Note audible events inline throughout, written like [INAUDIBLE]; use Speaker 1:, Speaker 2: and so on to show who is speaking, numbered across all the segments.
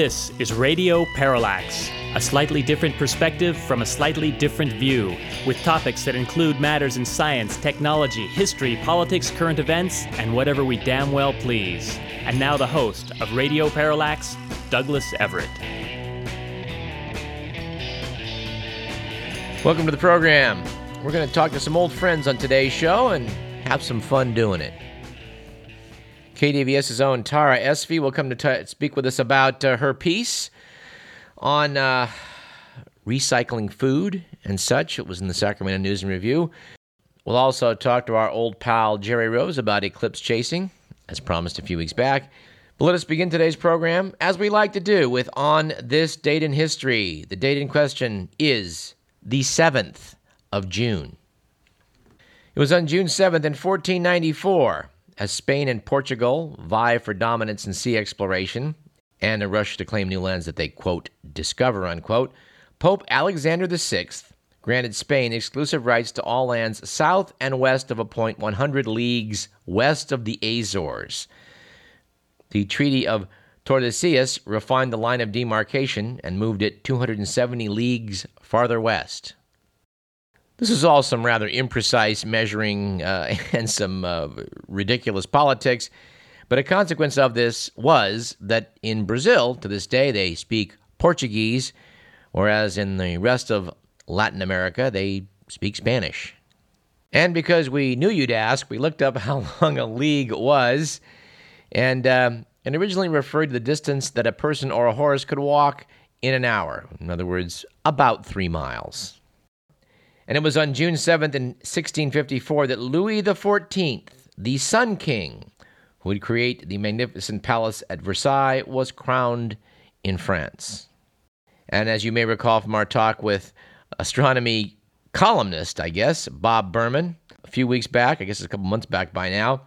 Speaker 1: This is Radio Parallax, a slightly different perspective from a slightly different view, with topics that include matters in science, technology, history, politics, current events, and whatever we damn well please. And now the host of Radio Parallax, Douglas Everett.
Speaker 2: Welcome to the program. We're going to talk to some old friends on today's show and have some fun doing it. KDVS's own Tara Espy will come to t- speak with us about uh, her piece on uh, recycling food and such. It was in the Sacramento News and Review. We'll also talk to our old pal Jerry Rose about eclipse chasing, as promised a few weeks back. But let us begin today's program, as we like to do, with On This Date in History. The date in question is the 7th of June. It was on June 7th in 1494 as Spain and Portugal vie for dominance in sea exploration and a rush to claim new lands that they, quote, discover, unquote, Pope Alexander VI granted Spain exclusive rights to all lands south and west of a point 100 leagues west of the Azores. The Treaty of Tordesillas refined the line of demarcation and moved it 270 leagues farther west. This is all some rather imprecise measuring uh, [LAUGHS] and some uh, ridiculous politics. But a consequence of this was that in Brazil, to this day, they speak Portuguese, whereas in the rest of Latin America, they speak Spanish. And because we knew you'd ask, we looked up [LAUGHS] how long a league was, and, uh, and originally referred to the distance that a person or a horse could walk in an hour. In other words, about three miles. And it was on June 7th in 1654 that Louis XIV, the Sun King, who would create the magnificent palace at Versailles, was crowned in France. And as you may recall from our talk with astronomy columnist, I guess, Bob Berman, a few weeks back, I guess it's a couple months back by now,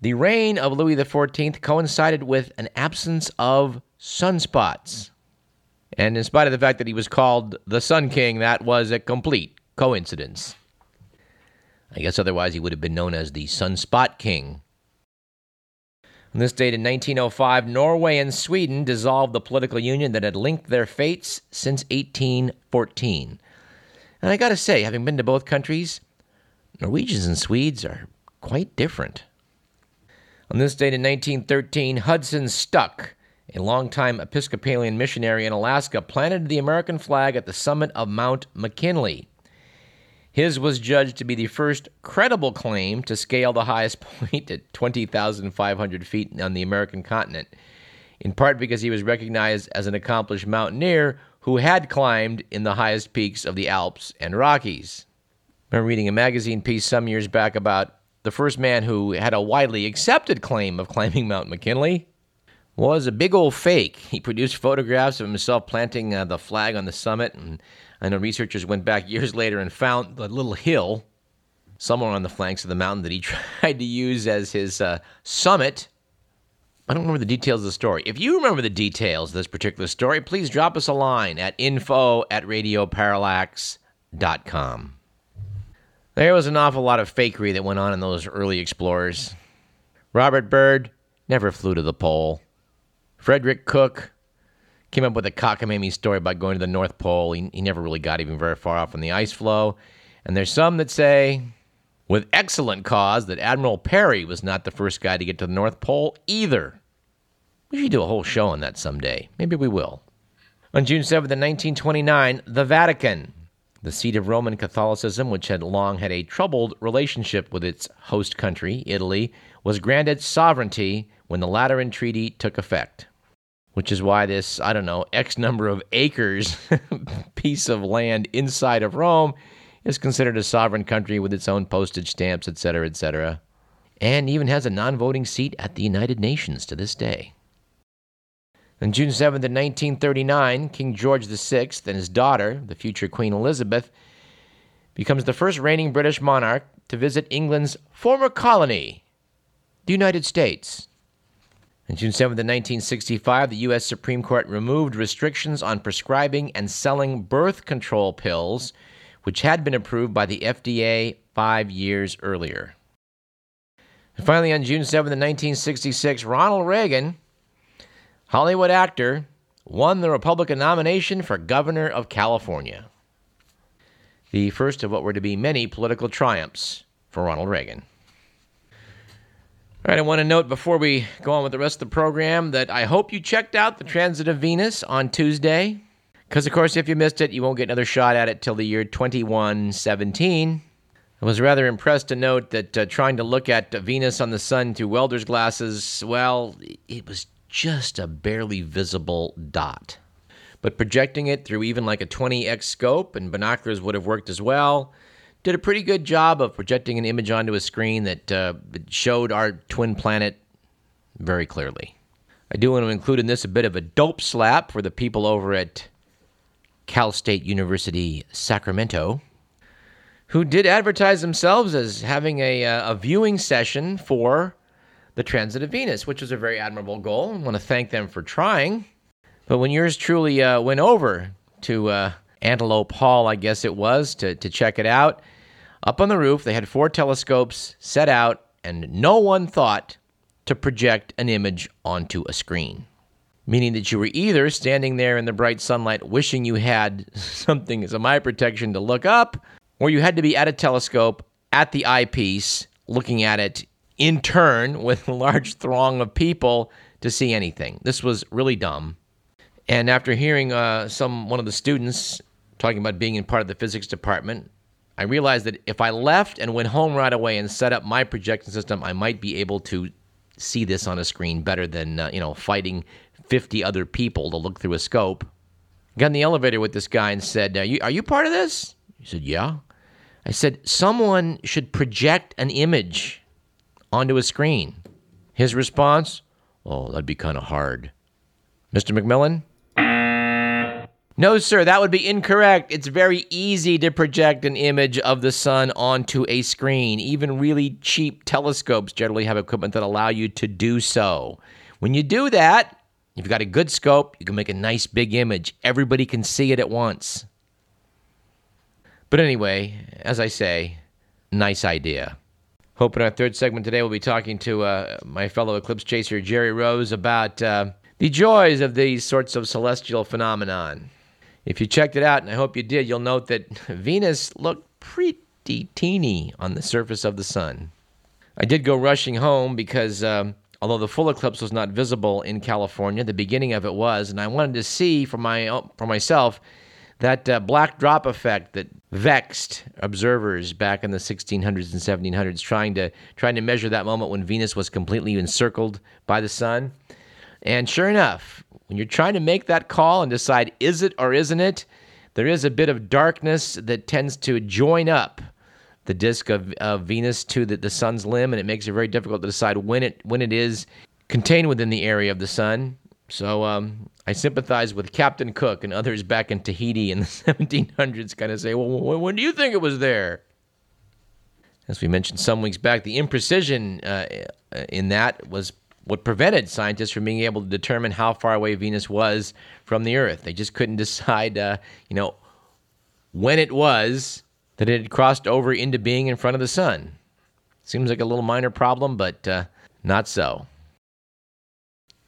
Speaker 2: the reign of Louis XIV coincided with an absence of sunspots. And in spite of the fact that he was called the Sun King, that was a complete coincidence. I guess otherwise he would have been known as the Sunspot King. On this date in 1905, Norway and Sweden dissolved the political union that had linked their fates since 1814. And I gotta say, having been to both countries, Norwegians and Swedes are quite different. On this date in 1913, Hudson Stuck, a longtime Episcopalian missionary in Alaska, planted the American flag at the summit of Mount McKinley. His was judged to be the first credible claim to scale the highest [LAUGHS] point at 20,500 feet on the American continent, in part because he was recognized as an accomplished mountaineer who had climbed in the highest peaks of the Alps and Rockies. I remember reading a magazine piece some years back about the first man who had a widely accepted claim of climbing Mount McKinley was a big old fake. He produced photographs of himself planting uh, the flag on the summit and I know researchers went back years later and found the little hill somewhere on the flanks of the mountain that he [LAUGHS] tried to use as his uh, summit. I don't remember the details of the story. If you remember the details of this particular story, please drop us a line at info at radioparallax.com. There was an awful lot of fakery that went on in those early explorers. Robert Byrd never flew to the pole. Frederick Cook came up with a cockamamie story about going to the North Pole. He, he never really got even very far off from the ice floe. And there's some that say, with excellent cause, that Admiral Peary was not the first guy to get to the North Pole either. We should do a whole show on that someday. Maybe we will. On June 7th, 1929, the Vatican, the seat of Roman Catholicism, which had long had a troubled relationship with its host country, Italy, was granted sovereignty when the Lateran Treaty took effect which is why this, I don't know, X number of acres [LAUGHS] piece of land inside of Rome is considered a sovereign country with its own postage stamps, etc., etc., and even has a non voting seat at the United Nations to this day. On June 7th, 1939, King George VI and his daughter, the future Queen Elizabeth, becomes the first reigning British monarch to visit England's former colony, the United States. On June 7, 1965, the U.S. Supreme Court removed restrictions on prescribing and selling birth control pills, which had been approved by the FDA five years earlier. And finally, on June 7, 1966, Ronald Reagan, Hollywood actor, won the Republican nomination for governor of California. The first of what were to be many political triumphs for Ronald Reagan. All right, I want to note before we go on with the rest of the program that I hope you checked out the transit of Venus on Tuesday. Because, of course, if you missed it, you won't get another shot at it till the year 2117. I was rather impressed to note that uh, trying to look at Venus on the sun through welder's glasses, well, it was just a barely visible dot. But projecting it through even like a 20x scope, and binoculars would have worked as well, did a pretty good job of projecting an image onto a screen that uh, showed our twin planet very clearly. I do want to include in this a bit of a dope slap for the people over at Cal State University, Sacramento, who did advertise themselves as having a, uh, a viewing session for the transit of Venus, which was a very admirable goal. I want to thank them for trying. But when yours truly uh, went over to uh, Antelope Hall, I guess it was, to, to check it out, up on the roof, they had four telescopes set out, and no one thought to project an image onto a screen. Meaning that you were either standing there in the bright sunlight wishing you had [LAUGHS] something as a eye protection to look up, or you had to be at a telescope at the eyepiece looking at it in turn [LAUGHS] with a large throng of people to see anything. This was really dumb. And after hearing uh, some one of the students talking about being in part of the physics department, I realized that if I left and went home right away and set up my projection system, I might be able to see this on a screen better than uh, you know fighting 50 other people to look through a scope. Got in the elevator with this guy and said, "Are you, are you part of this?" He said, "Yeah." I said, "Someone should project an image onto a screen. His response, Oh, that'd be kind of hard. Mr. McMillan? No, sir, that would be incorrect. It's very easy to project an image of the sun onto a screen. Even really cheap telescopes generally have equipment that allow you to do so. When you do that, if you've got a good scope, you can make a nice big image. Everybody can see it at once. But anyway, as I say, nice idea. Hope in our third segment today we'll be talking to uh, my fellow eclipse chaser Jerry Rose about uh, the joys of these sorts of celestial phenomenon. If you checked it out, and I hope you did, you'll note that [LAUGHS] Venus looked pretty teeny on the surface of the sun. I did go rushing home because um, although the full eclipse was not visible in California, the beginning of it was, and I wanted to see for my for myself that uh, black drop effect that vexed observers back in the 1600s and 1700s trying to trying to measure that moment when Venus was completely encircled by the sun. And sure enough, when you're trying to make that call and decide is it or isn't it, there is a bit of darkness that tends to join up the disk of, of Venus to the, the sun's limb, and it makes it very difficult to decide when it when it is contained within the area of the sun. So um, I sympathize with Captain Cook and others back in Tahiti in the 1700s, kind of say, well, when do you think it was there? As we mentioned some weeks back, the imprecision uh, in that was what prevented scientists from being able to determine how far away Venus was from the Earth. They just couldn't [LAUGHS] decide, uh, you know, when it was that it had crossed over into being in front of the sun. Seems like a little minor problem, but uh, not so.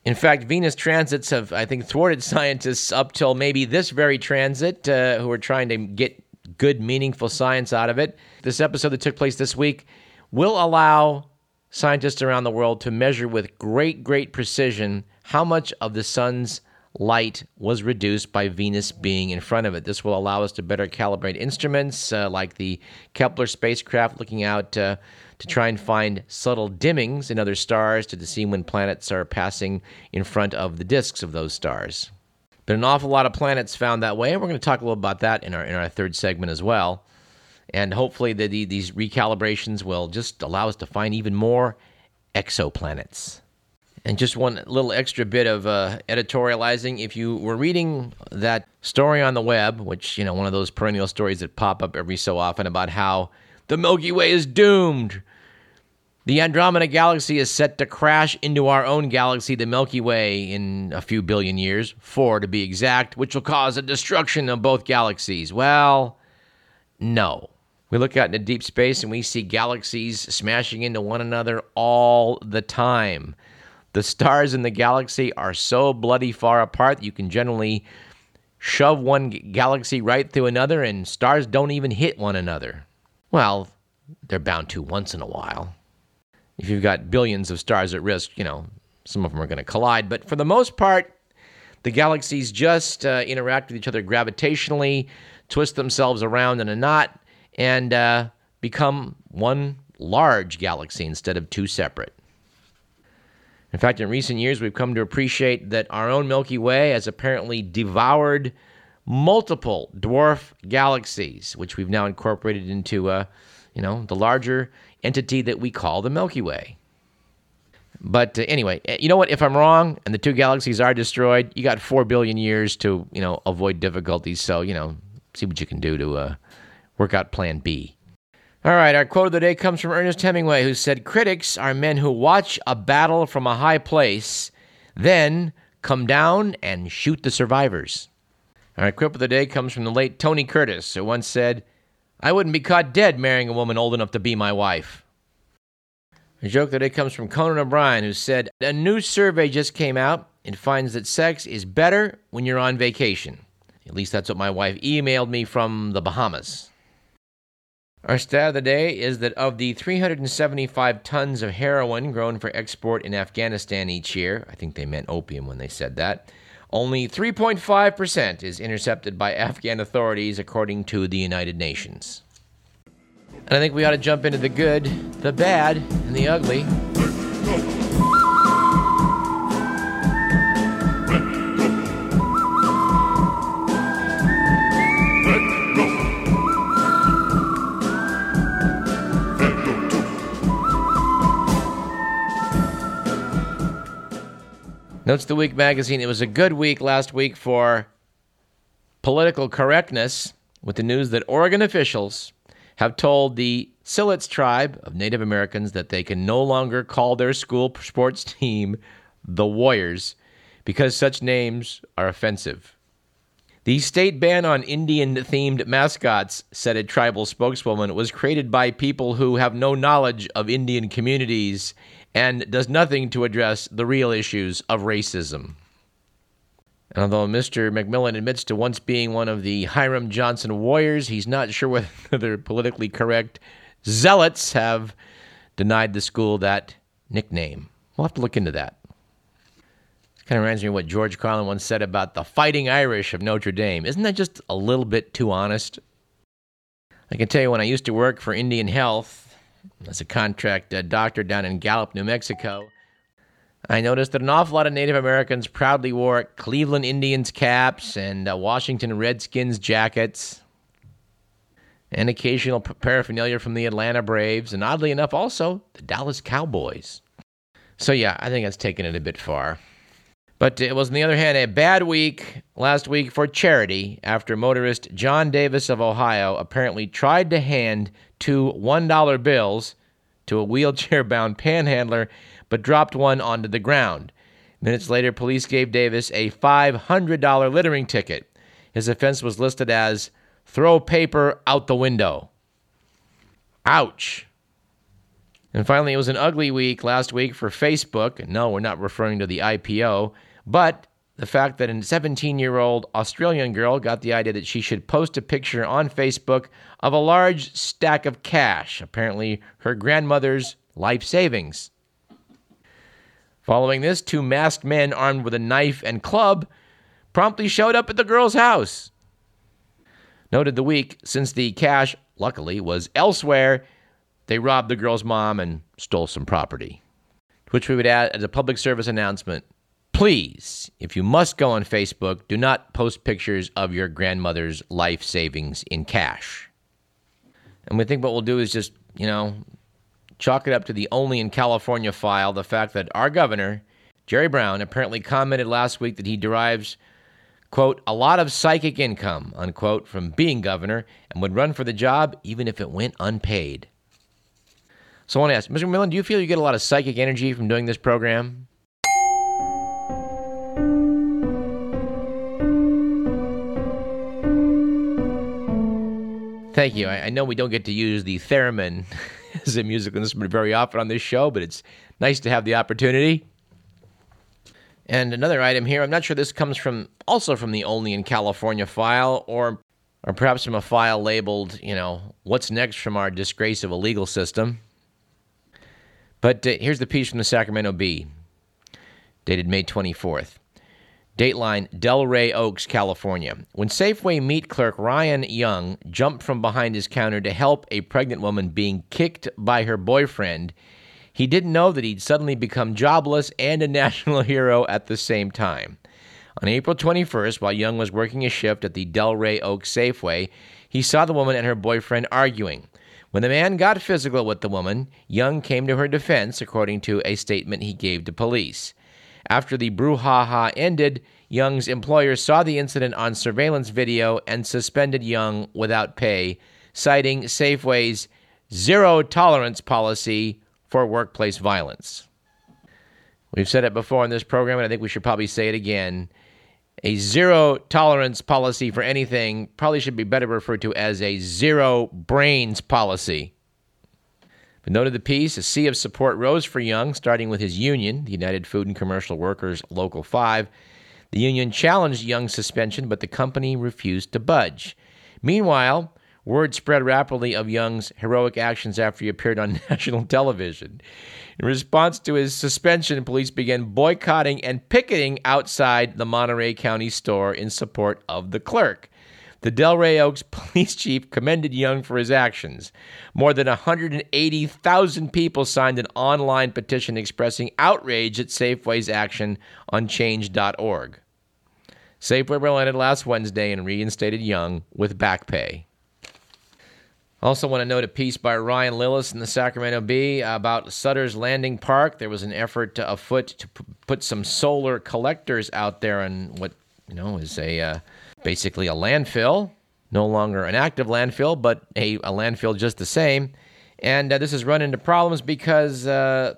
Speaker 2: In fact, Venus transits have, I think, thwarted [LAUGHS] scientists up till maybe this very transit, uh, who are trying to get good, meaningful science out of it. This episode that took place this week will allow scientists around the world to measure with great, great precision how much of the sun's light was reduced by Venus being in front of it. This will allow us to better calibrate instruments uh, like the Kepler spacecraft looking out uh, to try and find subtle dimmings in other stars to see when planets are passing in front of the disks of those stars. But an awful lot of planets found that way, and we're going to talk a little about that in our in our third segment as well. And hopefully, the, the, these recalibrations will just allow us to find even more exoplanets. And just one little extra bit of uh, editorializing. If you were reading that story on the web, which, you know, one of those perennial stories that pop up every so often about how the Milky Way is doomed, the Andromeda Galaxy is set to crash into our own galaxy, the Milky Way, in a few billion years, four to be exact, which will cause a destruction of both galaxies. Well, no. We look out into deep space and we see galaxies smashing into one another all the time. The stars in the galaxy are so bloody far apart that you can generally shove one galaxy right through another, and stars don't even hit one another. Well, they're bound to once in a while. If you've got billions of stars at risk, you know, some of them are going to collide. But for the most part, the galaxies just uh, interact with each other gravitationally, twist themselves around in a knot, and uh, become one large galaxy instead of two separate. In fact, in recent years, we've come to appreciate that our own Milky Way has apparently devoured multiple dwarf galaxies, which we've now incorporated into, uh, you know, the larger entity that we call the Milky Way. But uh, anyway, eh, you know what? If I'm wrong and the two galaxies are destroyed, you got four billion years to, you know, avoid difficulties. So, you know, see what you can do to uh, work out Plan B. All right, our quote of the day comes from Ernest Hemingway, who said, Critics are men who watch a battle from a high place, then come down and shoot the survivors. All right, quote of the day comes from the late Tony Curtis, who once said, I wouldn't be caught dead marrying a woman old enough to be my wife. A joke of the day comes from Conan O'Brien, who said, A new survey just came out. and finds that sex is better when you're on vacation. At least that's what my wife emailed me from the Bahamas. Our stat of the day is that of the 375 tons of heroin grown for export in Afghanistan each year, I think they meant opium when they said that, only 3.5% is intercepted by Afghan authorities, according to the United Nations. And I think we ought to jump into the good, the bad, and the ugly. Notes the Week magazine. It was a good week last week for political correctness with the news that Oregon officials have told the Siletz tribe of Native Americans that they can no longer call their school sports team the Warriors because such names are offensive. The state ban on Indian themed mascots, said a tribal spokeswoman, was created by people who have no knowledge of Indian communities and does nothing to address the real issues of racism. And although Mr. McMillan admits to once being one of the Hiram Johnson Warriors, he's not sure [LAUGHS] whether politically correct. Zealots have denied the school that nickname. We'll have to look into that. It kind of reminds me of what George Carlin once said about the fighting Irish of Notre Dame. Isn't that just a little bit too honest? I can tell you when I used to work for Indian Health, as a contract uh, doctor down in Gallup, New Mexico. I noticed that an awful lot of Native Americans proudly wore Cleveland Indians caps and uh, Washington Redskins jackets, and occasional paraphernalia from the Atlanta Braves, and oddly enough, also the Dallas Cowboys. So, yeah, I think that's taken it a bit far. But it was, on the other hand, a bad week last week for charity after motorist John Davis of Ohio apparently tried to hand two $1 bills to a wheelchair bound panhandler, but dropped one onto the ground. Minutes later, police gave Davis a $500 littering ticket. His offense was listed as throw paper out the window. Ouch. And finally, it was an ugly week last week for Facebook. No, we're not referring to the IPO. But the fact that a 17 year old Australian girl got the idea that she should post a picture on Facebook of a large stack of cash, apparently her grandmother's life savings. Following this, two masked men armed with a knife and club promptly showed up at the girl's house. Noted the week, since the cash, luckily, was elsewhere, they robbed the girl's mom and stole some property. Which we would add as a public service announcement Please, if you must go on Facebook, do not post pictures of your grandmother's life savings in cash. And we think what we'll do is just, you know, chalk it up to the only in California file the fact that our governor, Jerry Brown, apparently commented last week that he derives, quote, a lot of psychic income, unquote, from being governor and would run for the job even if it went unpaid. So I want to ask, Mr. Millen, do you feel you get a lot of psychic energy from doing this program? Thank you. I, I, know we don't get to use the theremin [LAUGHS] as a musical instrument very often on this show, but it's nice to have the opportunity. And another item here, I'm not sure this comes from also from the Only in California file or or perhaps from a file labeled, you know, what's next from our disgrace of a legal system. But uh, here's the piece from the Sacramento Bee, dated May 24th. Dateline Del Rey Oaks, California. When Safeway meat clerk Ryan Young jumped from behind his counter to help a pregnant woman being kicked by her boyfriend, he didn't know that he'd suddenly become jobless and a [LAUGHS] national hero at the same time. On April 21st, while Young was working a shift at the Del Rey Oaks Safeway, he saw the woman and her boyfriend arguing. When the man got physical with the woman, Young came to her defense, according to a statement he gave to police. After the brouhaha ended, Young's employer saw the incident on surveillance video and suspended Young without pay, citing Safeway's zero tolerance policy for workplace violence. We've said it before in this program, and I think we should probably say it again. A zero tolerance policy for anything probably should be better referred to as a zero brains policy. But noted the piece, a sea of support rose for Young, starting with his union, the United Food and Commercial Workers Local 5. The union challenged Young's suspension, but the company refused to budge. Meanwhile, word spread rapidly of Young's heroic actions after he appeared on [LAUGHS] national television. In response to his suspension, police began boycotting and picketing outside the Monterey County store in support of the clerk. The Del Rey Oaks [LAUGHS] police chief commended Young for his actions. More than 180,000 people signed an online petition expressing outrage at Safeway's action on change.org. Safeway relented last Wednesday and reinstated Young with back pay. Also, want to note a piece by Ryan Lillis in the Sacramento Bee about Sutter's Landing Park. There was an effort to, afoot to p- put some solar collectors out there on what you know is a uh, basically a landfill, no longer an active landfill, but a, a landfill just the same. And uh, this has run into problems because uh,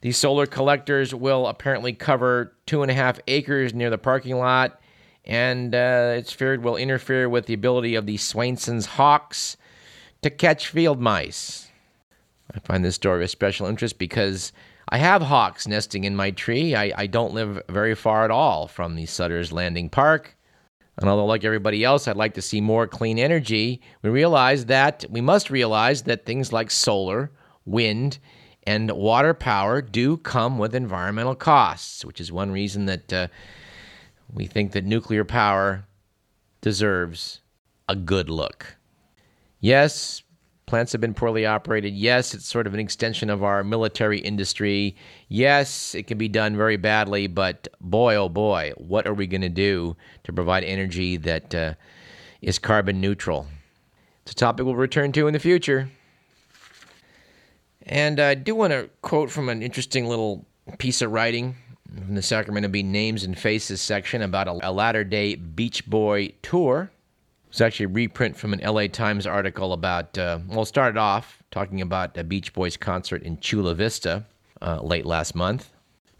Speaker 2: these solar collectors will apparently cover two and a half acres near the parking lot, and uh, it's feared will interfere with the ability of the Swainson's hawks to catch field mice. I find this story of special interest because I have hawks nesting in my tree. I, I don't live very far at all from the Sutter's Landing Park. And although, like everybody else, I'd like to see more clean energy, we realize that we must realize that things like solar, wind, and water power do come with environmental costs, which is one reason that uh, we think that nuclear power deserves a good look. Yes, Plants have been poorly operated. Yes, it's sort of an extension of our military industry. Yes, it can be done very badly, but boy, oh boy, what are we going to do to provide energy that uh, is carbon neutral? It's a topic we'll return to in the future. And I do want to quote from an interesting little piece of writing from the Sacramento Bee Names and Faces section about a, a latter day Beach Boy tour. It's actually a reprint from an LA Times article about, uh, well, started off talking about a Beach Boys concert in Chula Vista uh, late last month.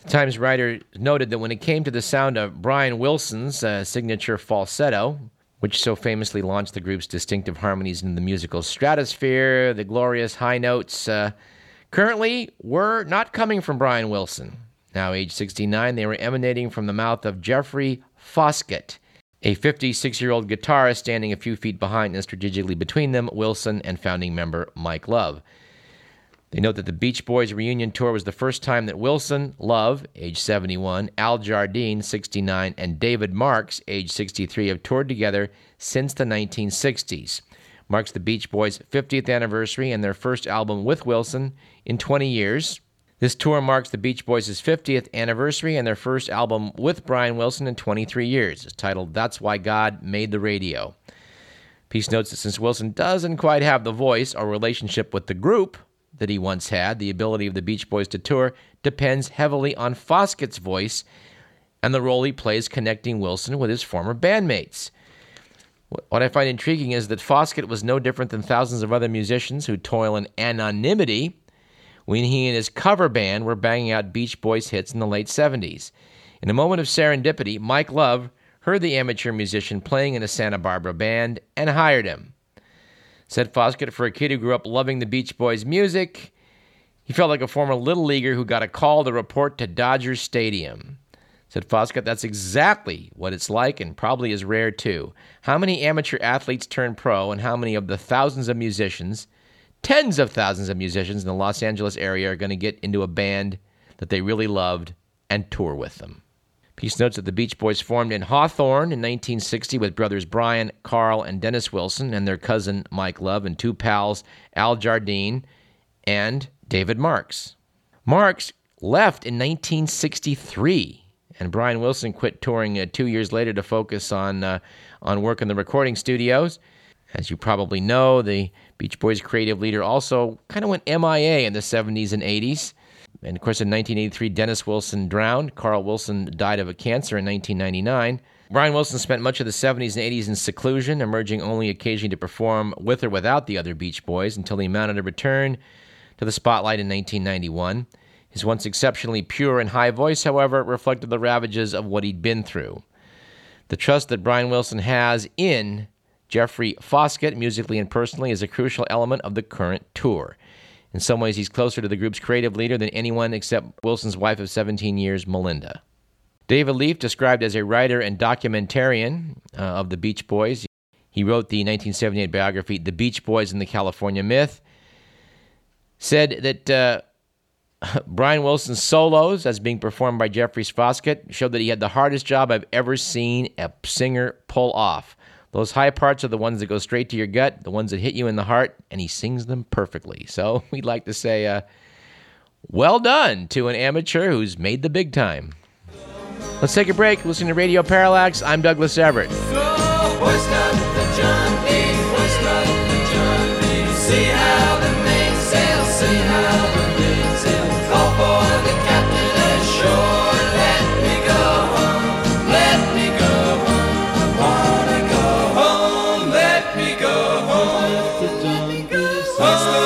Speaker 2: The Times writer noted that when it came to the sound of Brian Wilson's uh, signature falsetto, which so famously launched the group's distinctive harmonies into the musical stratosphere, the glorious high notes uh, currently were not coming from Brian Wilson. Now, age 69, they were emanating from the mouth of Jeffrey Foskett a 56 year old guitarist standing a few feet behind and strategically between them, Wilson and founding member Mike Love. They note that the Beach Boys reunion tour was the first time that Wilson, Love, age 71, Al Jardine, 69, and David Marks, age 63, have toured together since the 1960s. Marks the Beach Boys' 50th anniversary and their first album with Wilson in 20 years. This tour marks the Beach Boys' 50th anniversary and their first album with Brian Wilson in 23 years. It's titled That's Why God Made the Radio. Piece notes that since Wilson doesn't quite have the voice or relationship with the group that he once had, the ability of the Beach Boys to tour depends heavily on Foskett's voice and the role he plays connecting Wilson with his former bandmates. What I find intriguing is that Foskett was no different than thousands of other musicians who toil in anonymity when he and his cover band were banging out Beach Boys hits in the late 70s. In a moment of serendipity, Mike Love heard the amateur musician playing in a Santa Barbara band and hired him. Said Foskett, for a kid who grew up loving the Beach Boys music, he felt like a former little leaguer who got a call to report to Dodger Stadium. Said Foskett, that's exactly what it's like and probably is rare too. How many amateur athletes turn pro and how many of the thousands of musicians, tens of thousands of musicians in the Los Angeles area are going to get into a band that they really loved and tour with them? Piece notes that the Beach Boys formed in Hawthorne in 1960 with brothers Brian, Carl, and Dennis Wilson and their cousin Mike Love and two pals, Al Jardine and David Marks. Marks left in 1963, and Brian Wilson quit touring uh, two years later to focus on, uh, on work in the recording studios. As you probably know, the Beach Boys creative leader also kind of went MIA in the 70s and 80s. And of course, in 1983, Dennis Wilson drowned. Carl Wilson died of a cancer in 1999. Brian Wilson spent much of the 70s and 80s in seclusion, emerging only occasionally to perform with or without the other Beach Boys until he mounted a return to the spotlight in 1991. His once exceptionally pure and high voice, however, reflected the ravages of what he'd been through. The trust that Brian Wilson has in Jeffrey Foskett, musically and personally, is a crucial element of the current tour. In some ways, he's closer to the group's creative leader than anyone except Wilson's wife of 17 years, Melinda. David Leaf, described as a writer and documentarian uh, of the Beach Boys, he wrote the 1978 biography, The Beach Boys and the California Myth, said that uh, [LAUGHS] Brian Wilson's solos, as being performed by Jeffrey Foskett, showed that he had the hardest job I've ever seen a singer pull off. Those high parts are the ones that go straight to your gut, the ones that hit you in the heart, and he sings them perfectly. So [LAUGHS] we'd like to say, uh, well done to an amateur who's made the big time. Let's take a break. Listen to Radio Parallax. I'm Douglas Everett. Oh.